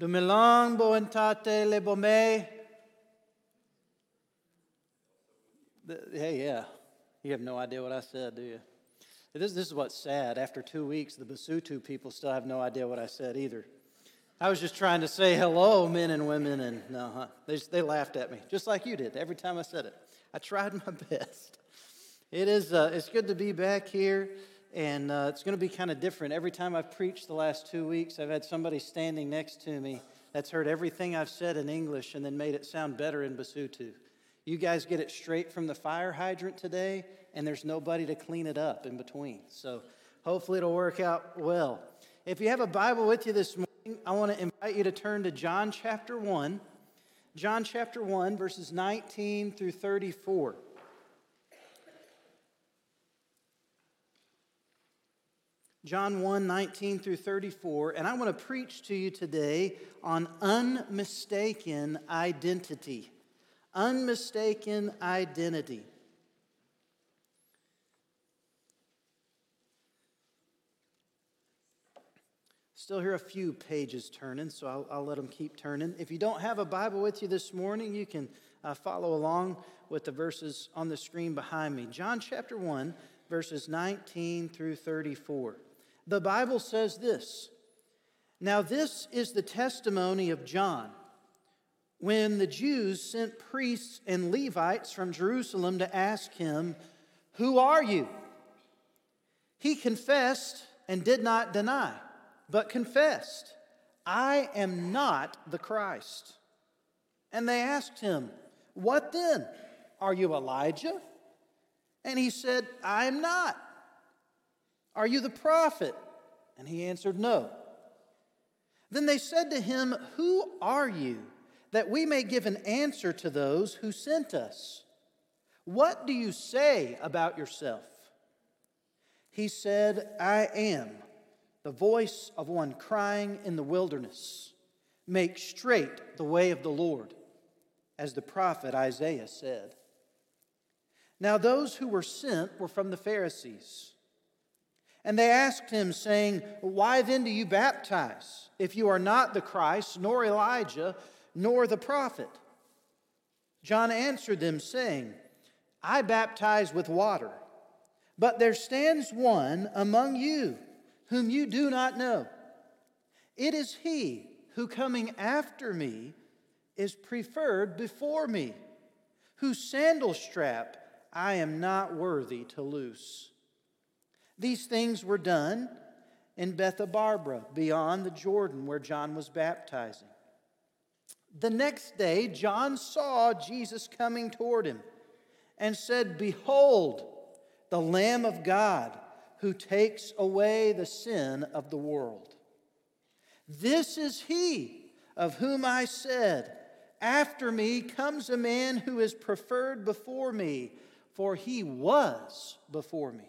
Dumelang Boentate Le Bomé. Hey, yeah. You have no idea what I said, do you? This, this is what's sad. After two weeks, the Basotho people still have no idea what I said either. I was just trying to say hello, men and women, and no, huh? they, they laughed at me, just like you did every time I said it. I tried my best. It is, uh, it's good to be back here, and uh, it's going to be kind of different. Every time I've preached the last two weeks, I've had somebody standing next to me that's heard everything I've said in English and then made it sound better in Basotho. You guys get it straight from the fire hydrant today, and there's nobody to clean it up in between. So hopefully it'll work out well. If you have a Bible with you this morning, I want to invite you to turn to John chapter 1. John chapter 1, verses 19 through 34. John 1 19 through 34, and I want to preach to you today on unmistaken identity. Unmistaken identity. Still hear a few pages turning, so I'll, I'll, let them keep turning. If you don't have a Bible with you this morning, you can uh, follow along with the verses on the screen behind me. John chapter 1, verses 19 through 34 the Bible says this Now, this is the testimony of John. When the Jews sent priests and Levites from Jerusalem to ask him, Who are you? He confessed and did not deny, but confessed, I am not the Christ. And they asked him, What then? Are you Elijah? And he said, I am not. Are you the prophet? And he answered, No. Then they said to him, Who are you, that we may give an answer to those who sent us? What do you say about yourself? He said, I am the voice of one crying in the wilderness, Make straight the way of the Lord, as the prophet Isaiah said. Now, those who were sent were from the Pharisees. And they asked him, saying, Why then do you baptize, if you are not the Christ, nor Elijah, nor the prophet? John answered them, saying, I baptize with water, but there stands one among you whom you do not know. It is he who coming after me is preferred before me, whose sandal strap I am not worthy to loose. These things were done in Bethabara, beyond the Jordan, where John was baptizing. The next day, John saw Jesus coming toward him and said, Behold, the Lamb of God who takes away the sin of the world. This is he of whom I said, After me comes a man who is preferred before me, for he was before me.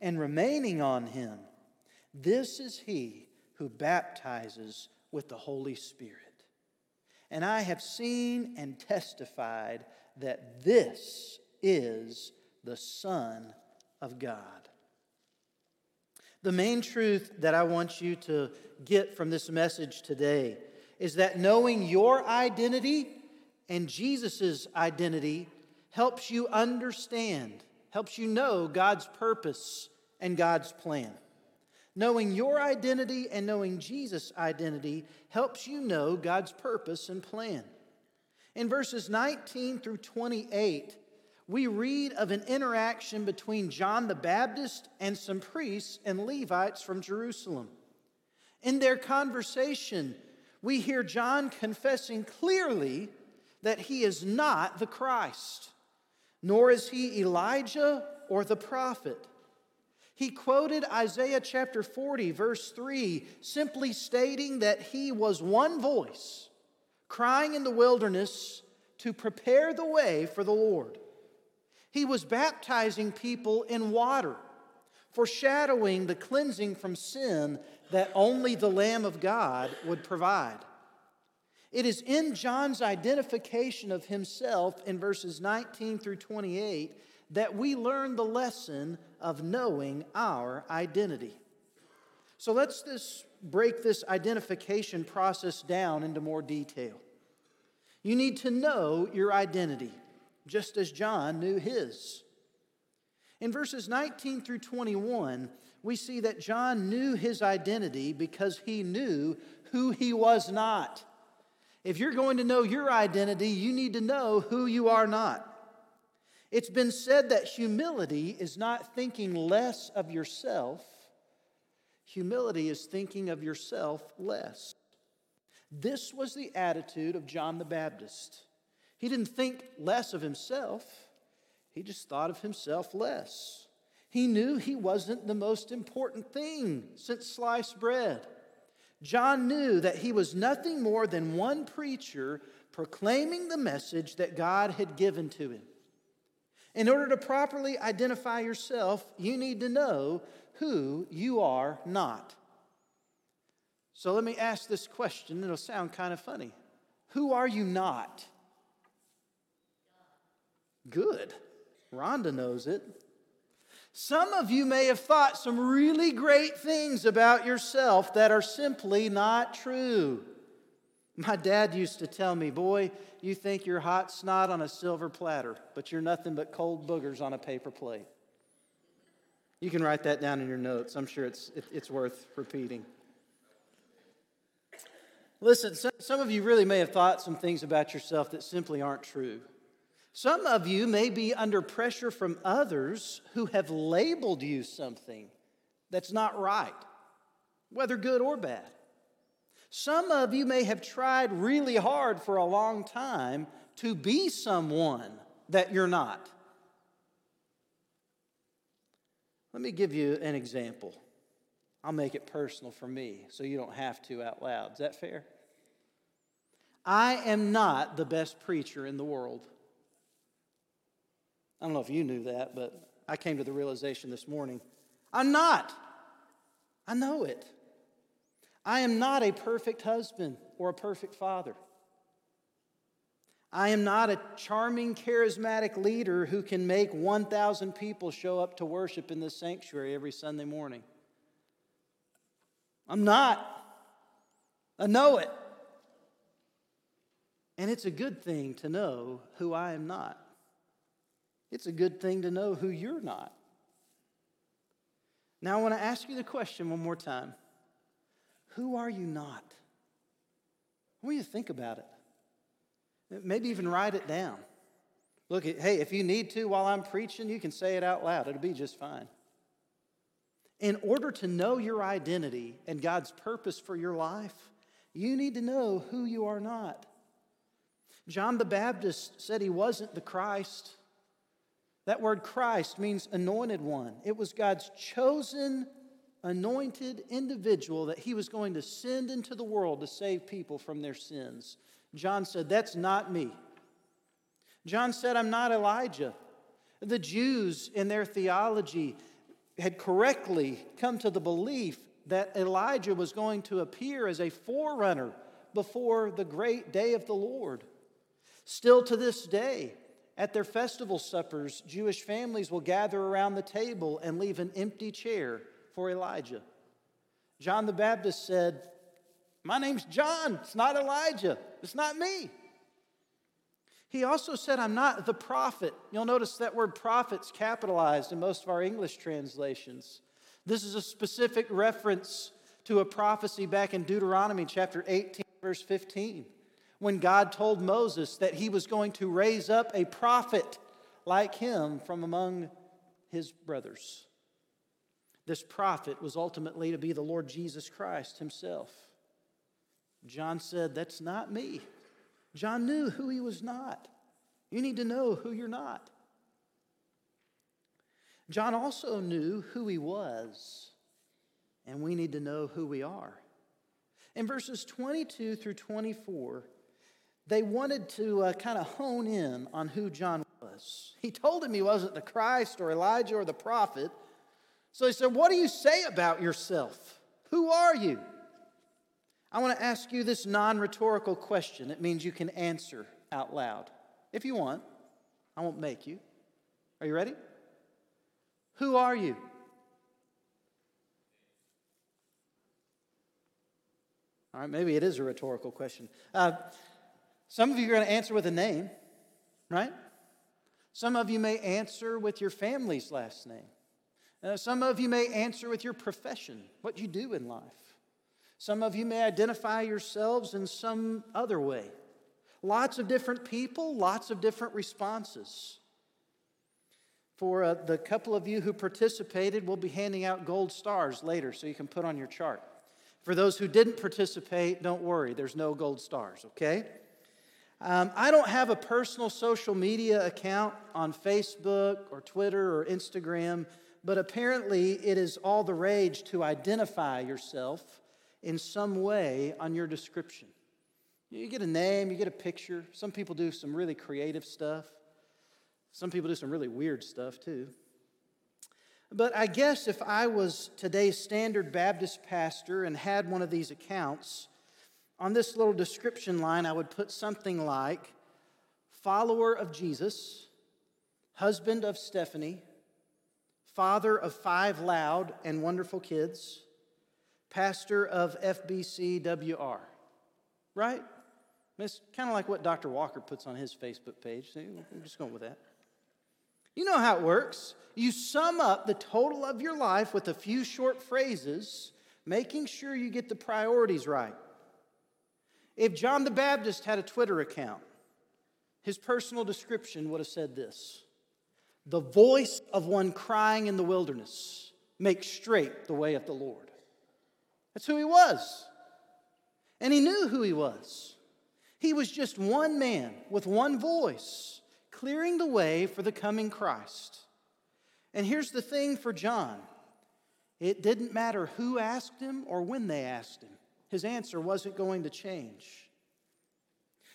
and remaining on him. This is he who baptizes with the Holy Spirit. And I have seen and testified that this is the Son of God. The main truth that I want you to get from this message today is that knowing your identity and Jesus' identity helps you understand helps you know God's purpose and God's plan. Knowing your identity and knowing Jesus' identity helps you know God's purpose and plan. In verses 19 through 28, we read of an interaction between John the Baptist and some priests and Levites from Jerusalem. In their conversation, we hear John confessing clearly that he is not the Christ nor is he Elijah or the prophet. He quoted Isaiah chapter 40, verse 3, simply stating that he was one voice crying in the wilderness to prepare the way for the Lord. He was baptizing people in water, foreshadowing the cleansing from sin that only the Lamb of God would provide. It is in John's identification of himself in verses 19 through 28 that we learn the lesson of knowing our identity. So let's just break this identification process down into more detail. You need to know your identity, just as John knew his. In verses 19 through 21, we see that John knew his identity because he knew who he was not. If you're going to know your identity, you need to know who you are not. It's been said that humility is not thinking less of yourself, humility is thinking of yourself less. This was the attitude of John the Baptist. He didn't think less of himself, he just thought of himself less. He knew he wasn't the most important thing since sliced bread. John knew that he was nothing more than one preacher proclaiming the message that God had given to him. In order to properly identify yourself, you need to know who you are not. So let me ask this question. It'll sound kind of funny. Who are you not? Good. Rhonda knows it. Some of you may have thought some really great things about yourself that are simply not true. My dad used to tell me, Boy, you think you're hot snot on a silver platter, but you're nothing but cold boogers on a paper plate. You can write that down in your notes. I'm sure it's, it, it's worth repeating. Listen, some of you really may have thought some things about yourself that simply aren't true. Some of you may be under pressure from others who have labeled you something that's not right, whether good or bad. Some of you may have tried really hard for a long time to be someone that you're not. Let me give you an example. I'll make it personal for me so you don't have to out loud. Is that fair? I am not the best preacher in the world. I don't know if you knew that, but I came to the realization this morning I'm not. I know it. I am not a perfect husband or a perfect father. I am not a charming, charismatic leader who can make 1,000 people show up to worship in this sanctuary every Sunday morning. I'm not. I know it. And it's a good thing to know who I am not. It's a good thing to know who you're not. Now, I want to ask you the question one more time Who are you not? I want you to think about it. Maybe even write it down. Look, hey, if you need to while I'm preaching, you can say it out loud. It'll be just fine. In order to know your identity and God's purpose for your life, you need to know who you are not. John the Baptist said he wasn't the Christ. That word Christ means anointed one. It was God's chosen, anointed individual that he was going to send into the world to save people from their sins. John said, That's not me. John said, I'm not Elijah. The Jews, in their theology, had correctly come to the belief that Elijah was going to appear as a forerunner before the great day of the Lord. Still to this day, at their festival suppers, Jewish families will gather around the table and leave an empty chair for Elijah. John the Baptist said, My name's John. It's not Elijah. It's not me. He also said, I'm not the prophet. You'll notice that word prophet's capitalized in most of our English translations. This is a specific reference to a prophecy back in Deuteronomy chapter 18, verse 15 when God told Moses that he was going to raise up a prophet like him from among his brothers. This prophet was ultimately to be the Lord Jesus Christ himself. John said, That's not me. John knew who he was not. You need to know who you're not. John also knew who he was, and we need to know who we are. In verses 22 through 24, they wanted to uh, kind of hone in on who John was. He told him he wasn't the Christ or Elijah or the prophet. So he said, What do you say about yourself? Who are you? I want to ask you this non rhetorical question. It means you can answer out loud. If you want, I won't make you. Are you ready? Who are you? All right, maybe it is a rhetorical question. Uh, some of you are going to answer with a name, right? Some of you may answer with your family's last name. Uh, some of you may answer with your profession, what you do in life. Some of you may identify yourselves in some other way. Lots of different people, lots of different responses. For uh, the couple of you who participated, we'll be handing out gold stars later so you can put on your chart. For those who didn't participate, don't worry, there's no gold stars, okay? Um, I don't have a personal social media account on Facebook or Twitter or Instagram, but apparently it is all the rage to identify yourself in some way on your description. You get a name, you get a picture. Some people do some really creative stuff. Some people do some really weird stuff too. But I guess if I was today's standard Baptist pastor and had one of these accounts, on this little description line, I would put something like follower of Jesus, husband of Stephanie, father of five loud and wonderful kids, pastor of FBCWR. Right? It's kind of like what Dr. Walker puts on his Facebook page. I'm just going with that. You know how it works. You sum up the total of your life with a few short phrases, making sure you get the priorities right. If John the Baptist had a Twitter account, his personal description would have said this The voice of one crying in the wilderness, make straight the way of the Lord. That's who he was. And he knew who he was. He was just one man with one voice clearing the way for the coming Christ. And here's the thing for John it didn't matter who asked him or when they asked him, his answer wasn't going to change.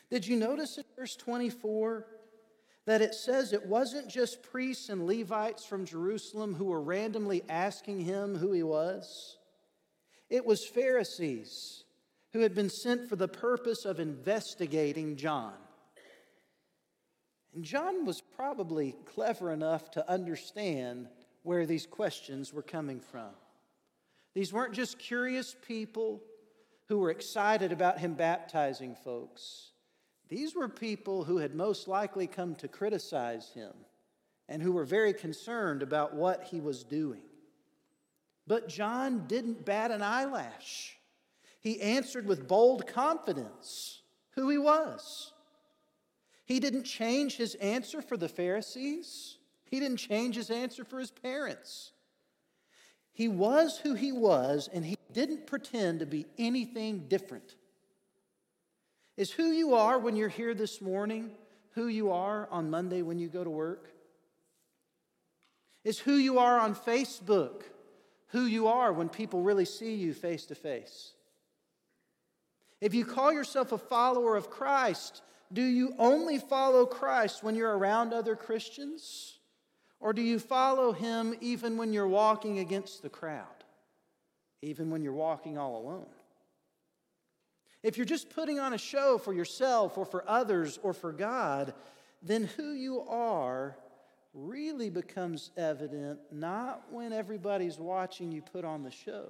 Did you notice in verse 24 that it says it wasn't just priests and Levites from Jerusalem who were randomly asking him who he was? It was Pharisees who had been sent for the purpose of investigating John. And John was probably clever enough to understand where these questions were coming from. These weren't just curious people who were excited about him baptizing folks. These were people who had most likely come to criticize him and who were very concerned about what he was doing. But John didn't bat an eyelash. He answered with bold confidence who he was. He didn't change his answer for the Pharisees, he didn't change his answer for his parents. He was who he was, and he didn't pretend to be anything different. Is who you are when you're here this morning who you are on Monday when you go to work? Is who you are on Facebook who you are when people really see you face to face? If you call yourself a follower of Christ, do you only follow Christ when you're around other Christians? Or do you follow him even when you're walking against the crowd? Even when you're walking all alone? If you're just putting on a show for yourself or for others or for God, then who you are really becomes evident not when everybody's watching you put on the show,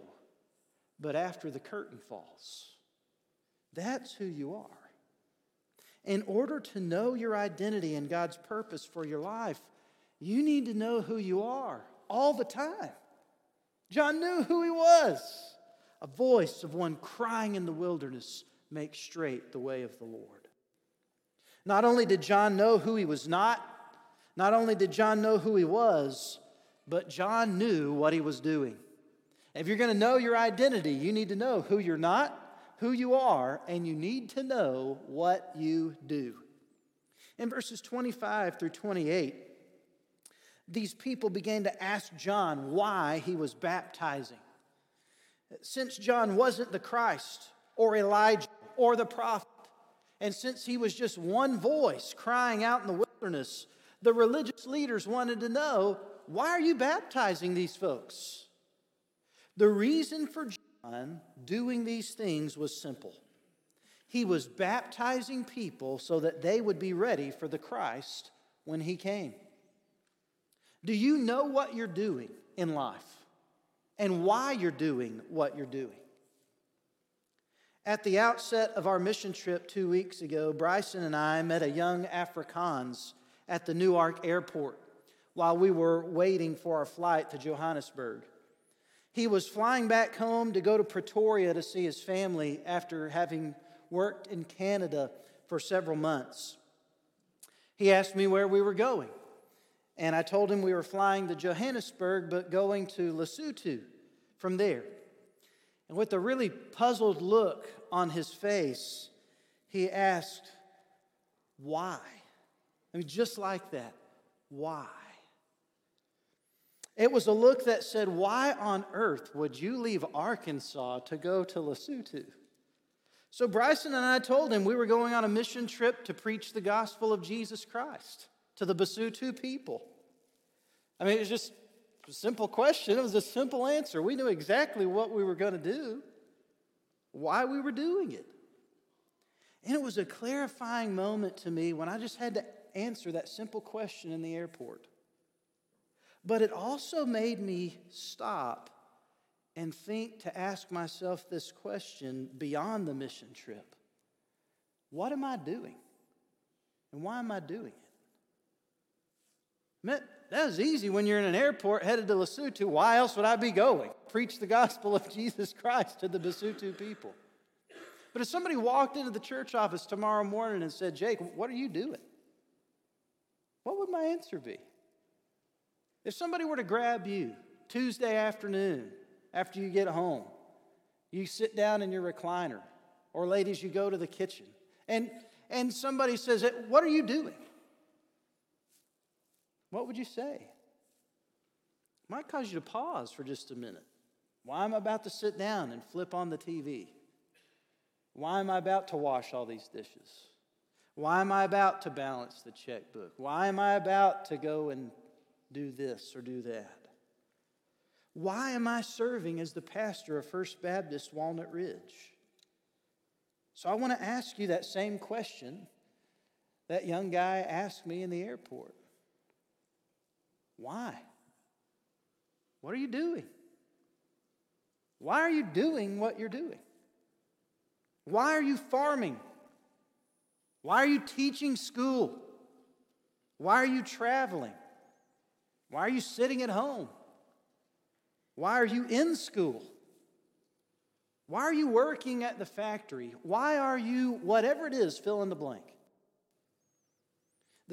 but after the curtain falls. That's who you are. In order to know your identity and God's purpose for your life, you need to know who you are all the time. John knew who he was a voice of one crying in the wilderness, make straight the way of the Lord. Not only did John know who he was not, not only did John know who he was, but John knew what he was doing. If you're going to know your identity, you need to know who you're not who you are, and you need to know what you do. In verses 25 through 28, these people began to ask John why he was baptizing. Since John wasn't the Christ or Elijah or the prophet, and since he was just one voice crying out in the wilderness, the religious leaders wanted to know why are you baptizing these folks? The reason for John doing these things was simple. He was baptizing people so that they would be ready for the Christ when he came. Do you know what you're doing in life and why you're doing what you're doing? At the outset of our mission trip two weeks ago, Bryson and I met a young Afrikaans at the Newark airport while we were waiting for our flight to Johannesburg. He was flying back home to go to Pretoria to see his family after having worked in Canada for several months. He asked me where we were going, and I told him we were flying to Johannesburg but going to Lesotho from there. And with a really puzzled look on his face, he asked, Why? I mean, just like that. Why? It was a look that said, Why on earth would you leave Arkansas to go to Lesotho? So Bryson and I told him we were going on a mission trip to preach the gospel of Jesus Christ to the Basotho people. I mean, it was just a simple question. It was a simple answer. We knew exactly what we were going to do, why we were doing it. And it was a clarifying moment to me when I just had to answer that simple question in the airport. But it also made me stop and think to ask myself this question beyond the mission trip What am I doing? And why am I doing it? That was easy when you're in an airport headed to Lesotho. Why else would I be going? Preach the gospel of Jesus Christ to the Basotho people. But if somebody walked into the church office tomorrow morning and said, Jake, what are you doing? What would my answer be? If somebody were to grab you Tuesday afternoon after you get home, you sit down in your recliner, or ladies, you go to the kitchen, and, and somebody says, What are you doing? What would you say? It might cause you to pause for just a minute. Why am I about to sit down and flip on the TV? Why am I about to wash all these dishes? Why am I about to balance the checkbook? Why am I about to go and do this or do that? Why am I serving as the pastor of First Baptist Walnut Ridge? So I want to ask you that same question that young guy asked me in the airport. Why? What are you doing? Why are you doing what you're doing? Why are you farming? Why are you teaching school? Why are you traveling? Why are you sitting at home? Why are you in school? Why are you working at the factory? Why are you, whatever it is, fill in the blank?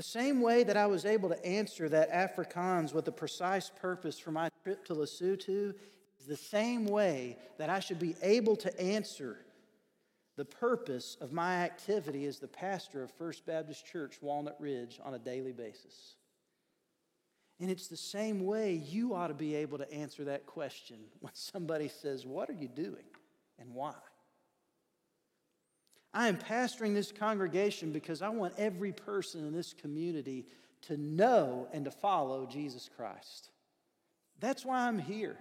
The same way that I was able to answer that Afrikaans with a precise purpose for my trip to Lesotho is the same way that I should be able to answer the purpose of my activity as the pastor of First Baptist Church, Walnut Ridge, on a daily basis. And it's the same way you ought to be able to answer that question when somebody says, What are you doing and why? I am pastoring this congregation because I want every person in this community to know and to follow Jesus Christ. That's why I'm here.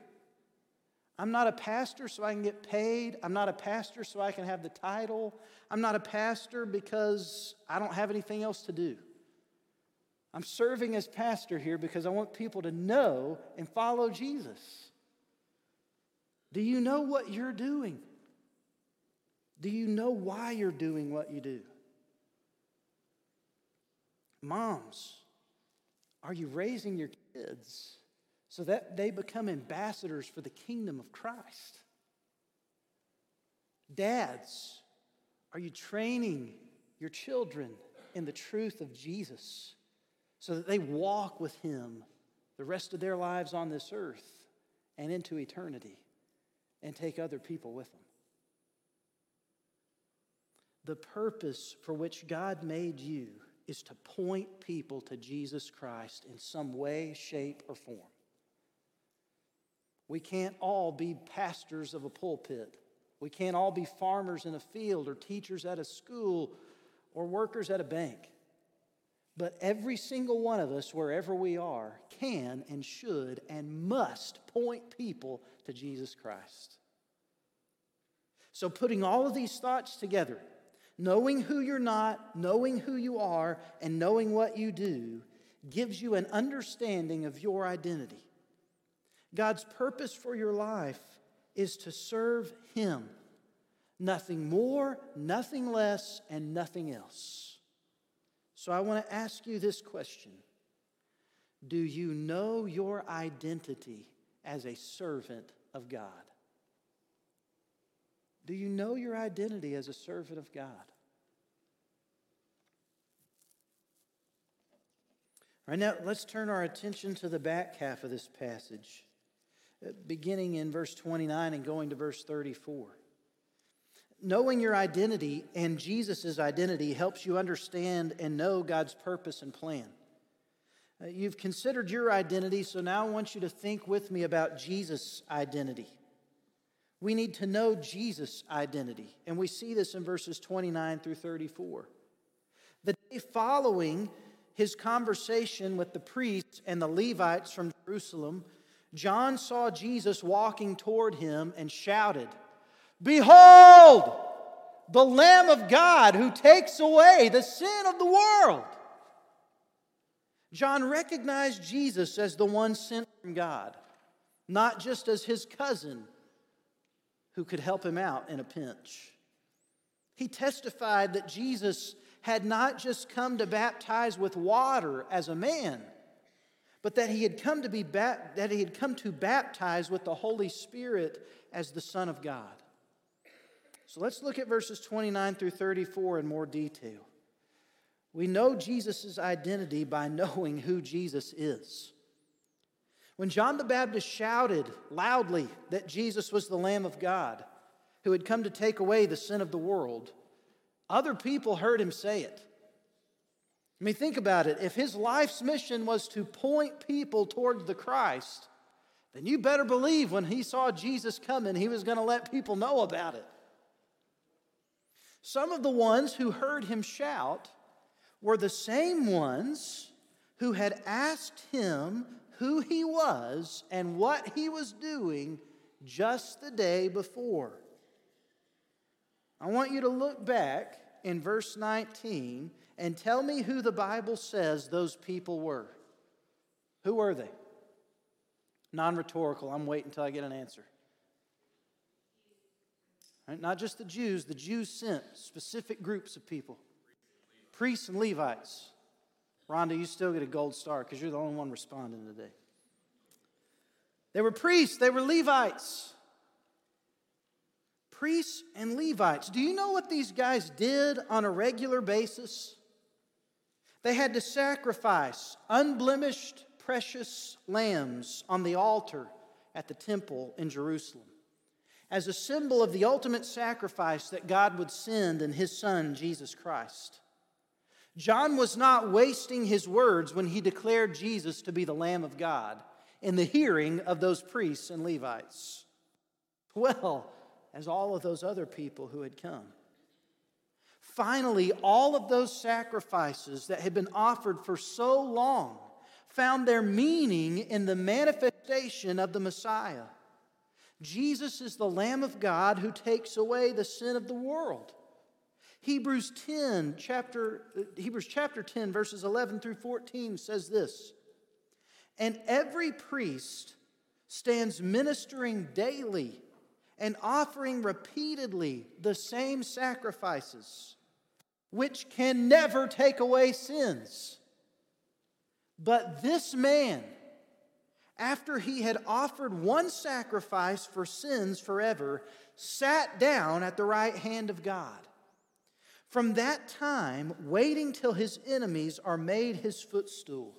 I'm not a pastor so I can get paid. I'm not a pastor so I can have the title. I'm not a pastor because I don't have anything else to do. I'm serving as pastor here because I want people to know and follow Jesus. Do you know what you're doing? Do you know why you're doing what you do? Moms, are you raising your kids so that they become ambassadors for the kingdom of Christ? Dads, are you training your children in the truth of Jesus? so that they walk with Him the rest of their lives on this earth and into eternity and take other people with them. The purpose for which God made you is to point people to Jesus Christ in some way, shape, or form. We can't all be pastors of a pulpit. We can't all be farmers in a field or teachers at a school or workers at a bank. But every single one of us, wherever we are, can and should and must point people to Jesus Christ. So, putting all of these thoughts together, knowing who you're not, knowing who you are, and knowing what you do, gives you an understanding of your identity. God's purpose for your life is to serve Him. Nothing more, nothing less, and nothing else. So I want to ask you this question Do you know your identity as a servant of God? Do you know your identity as a servant of God? All right, now let's turn our attention to the back half of this passage, uh, beginning in verse 29 and going to verse 34 knowing your identity and Jesus' identity helps you understand and know God's purpose and plan. Uh, you've considered your identity, so now I want you to think with me about Jesus' identity. We need to know Jesus' identity, and we see this in verses 29 through 34. The day following his conversation with the priests and the Levites from Jerusalem, John saw Jesus walking toward him and shouted, Behold, the Lamb of God who takes away the sin of the world. John recognized Jesus as the one sent from God, not just as his cousin who could help him out in a pinch. He testified that Jesus had not just come to baptize with water as a man, but that he had come to be that he had come to baptize with the Holy Spirit as the Son of God. So let's look at verses 29 through 34 in more detail. We know Jesus' identity by knowing who Jesus is. When John the Baptist shouted loudly that Jesus was the Lamb of God who had come to take away the sin of the world, other people heard him say it. I mean, think about it. If his life's mission was to point people toward the Christ, then you better believe when he saw Jesus coming, he was going to let people know about it. Some of the ones who heard him shout were the same ones who had asked him who he was and what he was doing just the day before. I want you to look back in verse 19 and tell me who the Bible says those people were. Who were they? Non rhetorical. I'm waiting until I get an answer. Right? Not just the Jews, the Jews sent specific groups of people priests and Levites. Rhonda, you still get a gold star because you're the only one responding today. They were priests, they were Levites. Priests and Levites. Do you know what these guys did on a regular basis? They had to sacrifice unblemished, precious lambs on the altar at the temple in Jerusalem as a symbol of the ultimate sacrifice that God would send in his Son, Jesus Christ. John was not wasting his words when he declared Jesus to be the Lamb of God in the hearing of those priests and Levites, well as all of those other people who had come. Finally, all of those sacrifices that had been offered for so long found their meaning in the manifestation of the Messiah. Jesus is the Lamb of God who takes away the sin of the world. Hebrews 10, chapter, uh, Hebrews chapter 10, verses 11 through 14 says this And every priest stands ministering daily and offering repeatedly the same sacrifices, which can never take away sins. But this man, after he had offered one sacrifice for sins forever, sat down at the right hand of God. From that time, waiting till his enemies are made his footstool.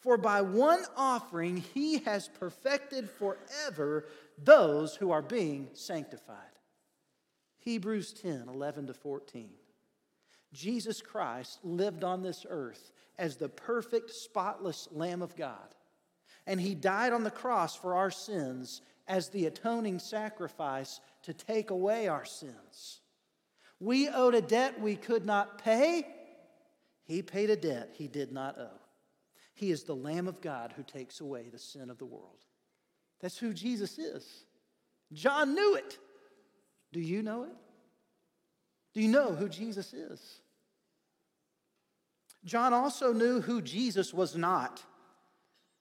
For by one offering he has perfected forever those who are being sanctified. Hebrews 10 11 to 14. Jesus Christ lived on this earth as the perfect, spotless Lamb of God. And he died on the cross for our sins as the atoning sacrifice to take away our sins. We owed a debt we could not pay. He paid a debt he did not owe. He is the Lamb of God who takes away the sin of the world. That's who Jesus is. John knew it. Do you know it? Do you know who Jesus is? John also knew who Jesus was not.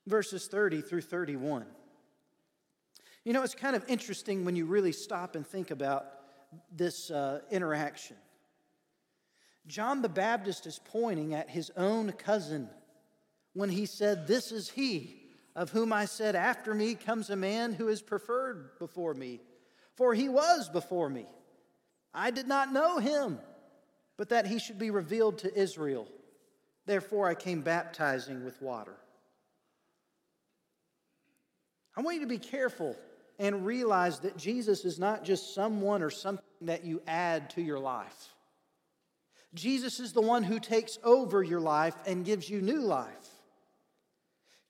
Verses 30 through 31. You know, it's kind of interesting when you really stop and think about this uh, interaction. John the Baptist is pointing at his own cousin when he said, This is he of whom I said, After me comes a man who is preferred before me, for he was before me. I did not know him, but that he should be revealed to Israel. Therefore, I came baptizing with water. I want you to be careful and realize that Jesus is not just someone or something that you add to your life. Jesus is the one who takes over your life and gives you new life.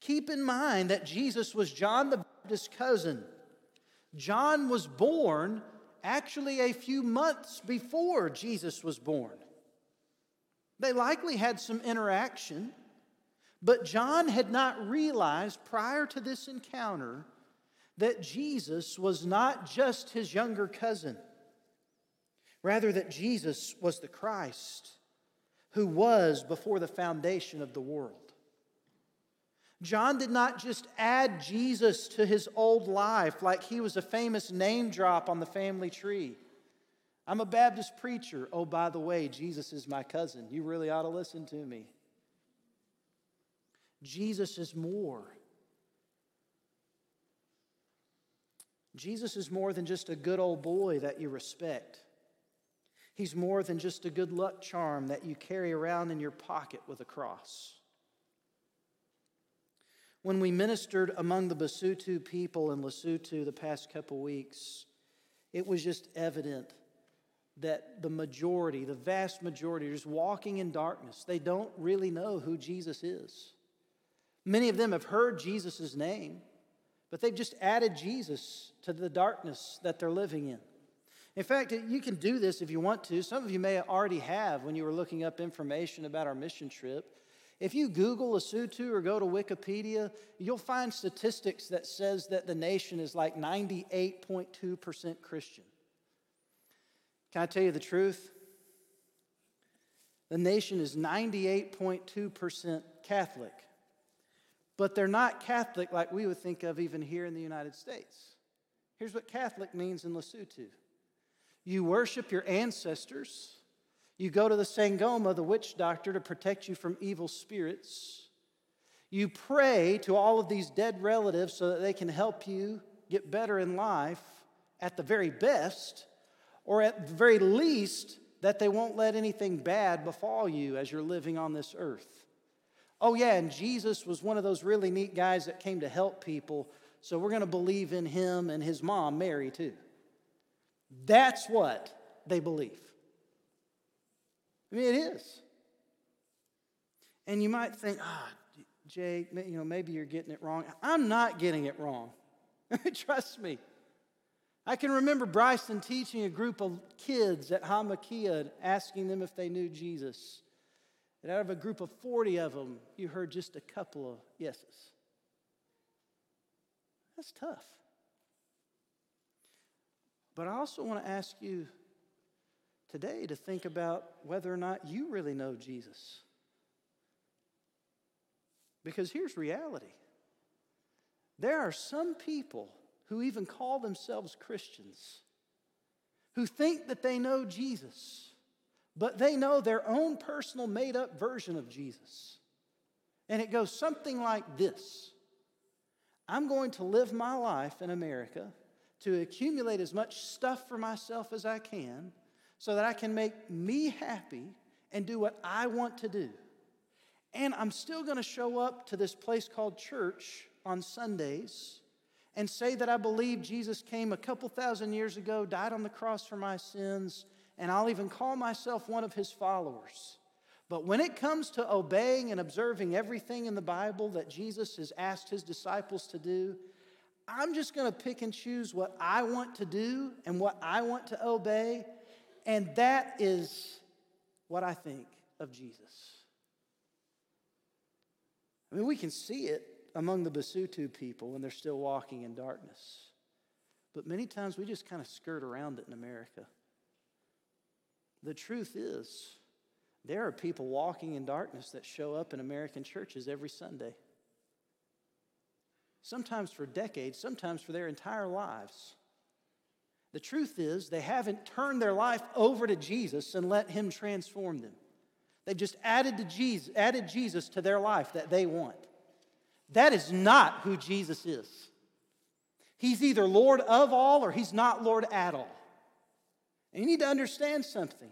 Keep in mind that Jesus was John the Baptist's cousin. John was born actually a few months before Jesus was born. They likely had some interaction, but John had not realized prior to this encounter that Jesus was not just his younger cousin, rather, that Jesus was the Christ who was before the foundation of the world. John did not just add Jesus to his old life like he was a famous name drop on the family tree. I'm a Baptist preacher. Oh, by the way, Jesus is my cousin. You really ought to listen to me. Jesus is more. Jesus is more than just a good old boy that you respect. He's more than just a good luck charm that you carry around in your pocket with a cross. When we ministered among the Basotho people in Lesotho the past couple weeks, it was just evident that the majority, the vast majority, are just walking in darkness. They don't really know who Jesus is. Many of them have heard Jesus' name, but they've just added Jesus to the darkness that they're living in. In fact, you can do this if you want to. Some of you may already have when you were looking up information about our mission trip. If you Google Lesotho or go to Wikipedia, you'll find statistics that says that the nation is like 98.2% Christian. Can I tell you the truth? The nation is 98.2% Catholic, but they're not Catholic like we would think of even here in the United States. Here's what Catholic means in Lesotho you worship your ancestors you go to the Sangoma, the witch doctor, to protect you from evil spirits. You pray to all of these dead relatives so that they can help you get better in life at the very best, or at the very least, that they won't let anything bad befall you as you're living on this earth. Oh, yeah, and Jesus was one of those really neat guys that came to help people, so we're going to believe in him and his mom, Mary, too. That's what they believe. I mean, it is. And you might think, ah, oh, Jay, you know, maybe you're getting it wrong. I'm not getting it wrong. Trust me. I can remember Bryson teaching a group of kids at Hamakia asking them if they knew Jesus. And out of a group of 40 of them, you heard just a couple of yeses. That's tough. But I also want to ask you today to think about whether or not you really know Jesus. Because here's reality there are some people who even call themselves Christians who think that they know Jesus, but they know their own personal made up version of Jesus. And it goes something like this I'm going to live my life in America to accumulate as much stuff for myself as I can so that I can make me happy and do what I want to do. And I'm still going to show up to this place called church on Sundays and say that I believe Jesus came a couple thousand years ago, died on the cross for my sins, and I'll even call myself one of his followers. But when it comes to obeying and observing everything in the Bible that Jesus has asked his disciples to do, I'm just going to pick and choose what I want to do and what I want to obey. And that is what I think of Jesus. I mean, we can see it among the Basotho people when they're still walking in darkness. But many times we just kind of skirt around it in America. The truth is, there are people walking in darkness that show up in American churches every Sunday. Sometimes for decades, sometimes for their entire lives. The truth is, they haven't turned their life over to Jesus and let Him transform them. They've just added, to Jesus, added Jesus to their life that they want. That is not who Jesus is. He's either Lord of all or He's not Lord at all. You need to understand something.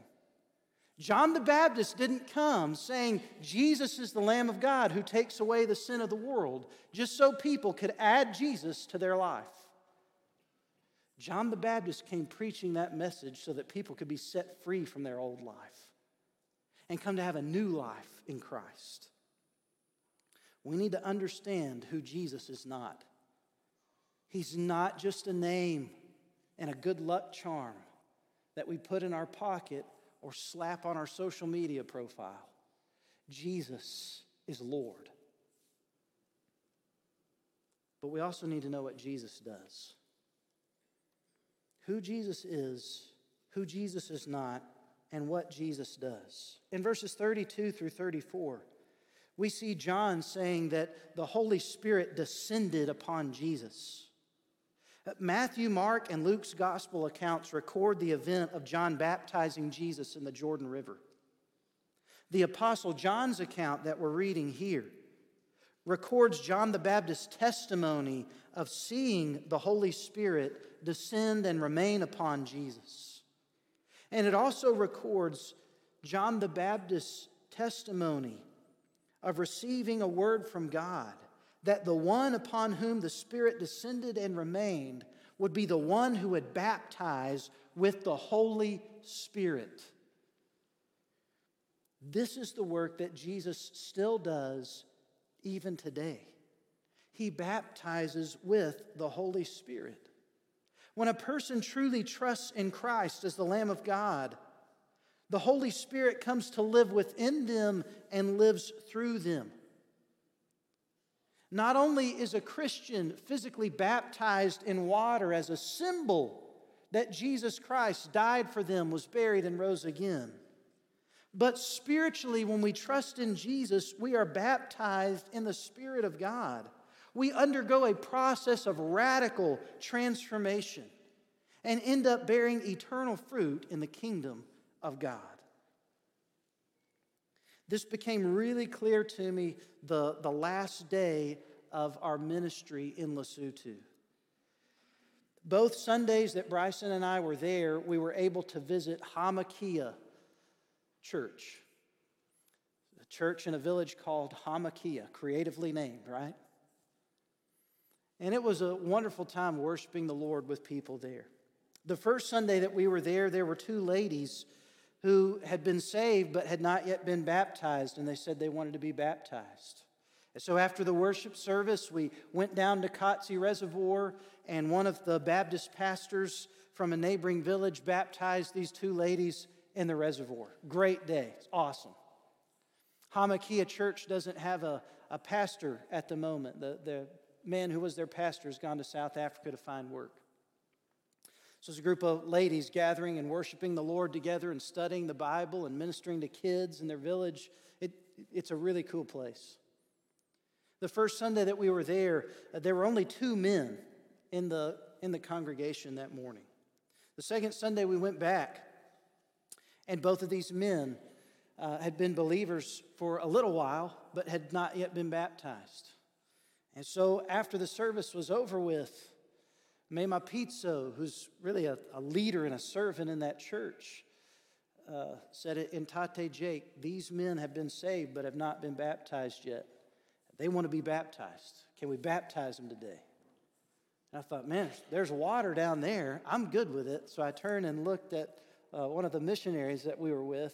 John the Baptist didn't come saying Jesus is the Lamb of God who takes away the sin of the world just so people could add Jesus to their life. John the Baptist came preaching that message so that people could be set free from their old life and come to have a new life in Christ. We need to understand who Jesus is not. He's not just a name and a good luck charm that we put in our pocket or slap on our social media profile. Jesus is Lord. But we also need to know what Jesus does. Who Jesus is, who Jesus is not, and what Jesus does. In verses 32 through 34, we see John saying that the Holy Spirit descended upon Jesus. Matthew, Mark, and Luke's gospel accounts record the event of John baptizing Jesus in the Jordan River. The Apostle John's account that we're reading here records John the Baptist's testimony of seeing the Holy Spirit descend and remain upon Jesus. And it also records John the Baptist's testimony of receiving a word from God that the one upon whom the Spirit descended and remained would be the one who would baptize with the Holy Spirit. This is the work that Jesus still does even today. He baptizes with the Holy Spirit. When a person truly trusts in Christ as the Lamb of God, the Holy Spirit comes to live within them and lives through them. Not only is a Christian physically baptized in water as a symbol that Jesus Christ died for them, was buried, and rose again, but spiritually, when we trust in Jesus, we are baptized in the Spirit of God. We undergo a process of radical transformation and end up bearing eternal fruit in the kingdom of God. This became really clear to me the, the last day of our ministry in Lesotho. Both Sundays that Bryson and I were there, we were able to visit Hamakia Church, a church in a village called Hamakia, creatively named, right? And it was a wonderful time worshiping the Lord with people there. The first Sunday that we were there, there were two ladies who had been saved but had not yet been baptized, and they said they wanted to be baptized. And so after the worship service, we went down to Katse Reservoir, and one of the Baptist pastors from a neighboring village baptized these two ladies in the reservoir. Great day. It's awesome. Hamakia Church doesn't have a, a pastor at the moment. The, the man who was their pastor has gone to South Africa to find work. So it's a group of ladies gathering and worshiping the Lord together and studying the Bible and ministering to kids in their village. It, it's a really cool place. The first Sunday that we were there, uh, there were only two men in the, in the congregation that morning. The second Sunday we went back, and both of these men uh, had been believers for a little while, but had not yet been baptized. And so after the service was over with, Mema Pizzo, who's really a, a, leader and a servant in that church, uh, said in Tate Jake, these men have been saved but have not been baptized yet. They want to be baptized. Can we baptize them today? And I thought, man, there's water down there. I'm good with it. So I turned and looked at uh, one of the missionaries that we were with,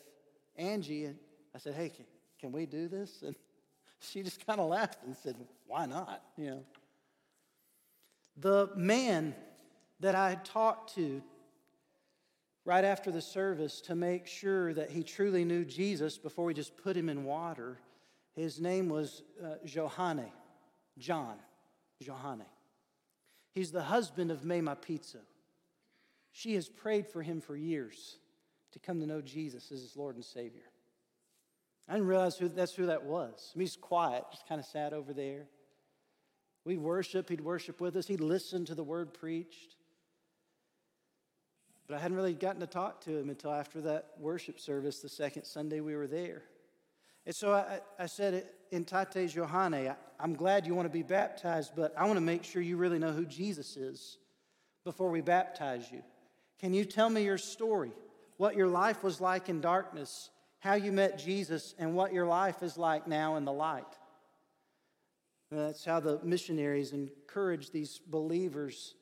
Angie, and I said, Hey, can, can we do this? And she just kind of laughed and said, Why not? You know. The man that I had talked to right after the service to make sure that he truly knew Jesus before we just put him in water, his name was uh, Johanne, John Johanne. He's the husband of Mema Pizza. She has prayed for him for years to come to know Jesus as his Lord and Savior. I didn't realize who, that's who that was. I mean, he's quiet, just kind of sat over there. We'd worship, he'd worship with us, he'd listen to the word preached. But I hadn't really gotten to talk to him until after that worship service, the second Sunday we were there. And so I, I said Ntate Johanne, I'm glad you want to be baptized, but I want to make sure you really know who Jesus is before we baptize you. Can you tell me your story? What your life was like in darkness, how you met Jesus, and what your life is like now in the light? That's how the missionaries encourage these believers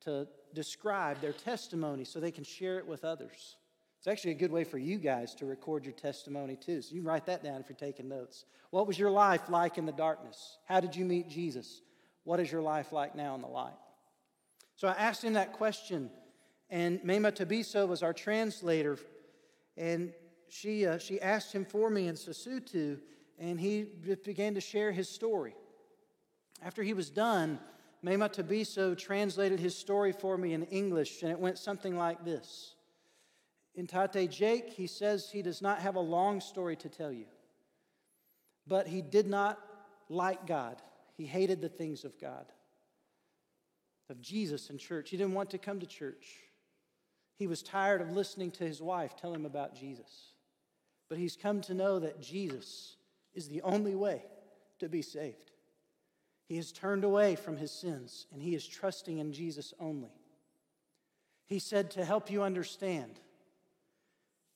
to describe their testimony so they can share it with others. It's actually a good way for you guys to record your testimony too. So you can write that down if you're taking notes. What was your life like in the darkness? How did you meet Jesus? What is your life like now in the light? So I asked him that question, and Mema Tabiso was our translator, and she, uh, she asked him for me in Sesotho, and he began to share his story. After he was done, Mema Tabiso translated his story for me in English, and it went something like this. Ntate Jake, he says he does not have a long story to tell you, but he did not like God. He hated the things of God of Jesus in church. He didn't want to come to church. He was tired of listening to his wife tell him about Jesus. But he's come to know that Jesus is the only way to be saved. He has turned away from his sins and he is trusting in Jesus only. He said, To help you understand,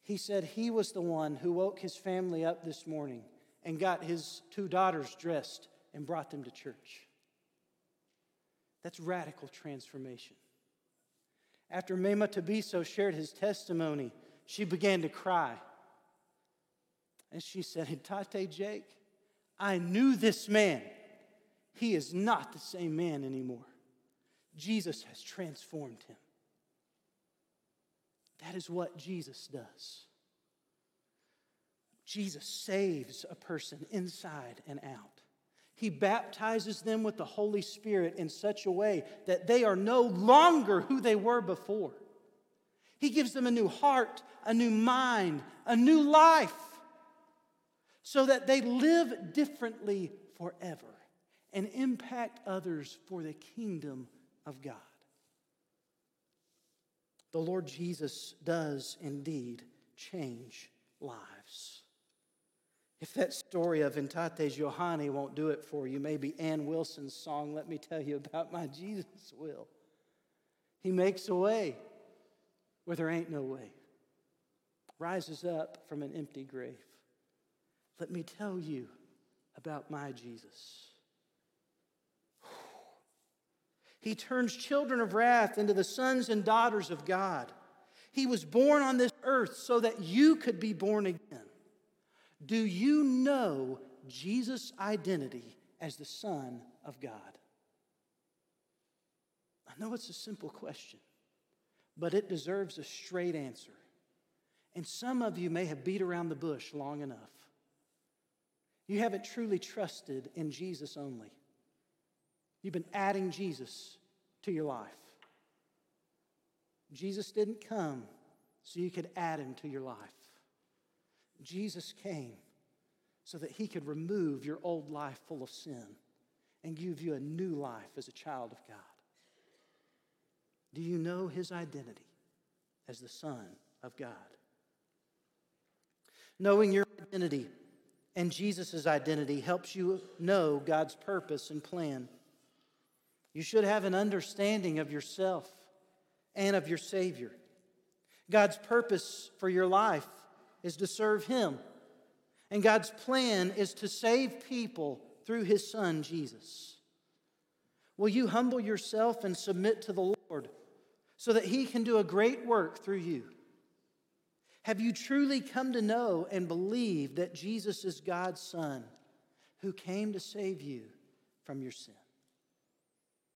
he said he was the one who woke his family up this morning and got his two daughters dressed and brought them to church. That's radical transformation. After Mema Tabiso shared his testimony, she began to cry. And she said, Tate Jake, I knew this man. He is not the same man anymore. Jesus has transformed him. That is what Jesus does. Jesus saves a person inside and out. He baptizes them with the Holy Spirit in such a way that they are no longer who they were before. He gives them a new heart, a new mind, a new life, so that they live differently forever and impact others for the kingdom of God. The Lord Jesus does indeed change lives. If that story of Entate Johanne won't do it for you, maybe Anne Wilson's song, Let Me Tell You About My Jesus, will. He makes a way where there ain't no way, rises up from an empty grave. Let me tell you about my Jesus. He turns children of wrath into the sons and daughters of God. He was born on this earth so that you could be born again. Do you know Jesus' identity as the Son of God? I know it's a simple question, but it deserves a straight answer. And some of you may have beat around the bush long enough. You haven't truly trusted in Jesus only. You've been adding Jesus to your life. Jesus didn't come so you could add him to your life. Jesus came so that he could remove your old life full of sin and give you a new life as a child of God. Do you know his identity as the Son of God? Knowing your identity and Jesus' identity helps you know God's purpose and plan. You should have an understanding of yourself and of your Savior. God's purpose for your life is to serve Him. And God's plan is to save people through His Son, Jesus. Will you humble yourself and submit to the Lord so that He can do a great work through you? Have you truly come to know and believe that Jesus is God's Son who came to save you from your sins?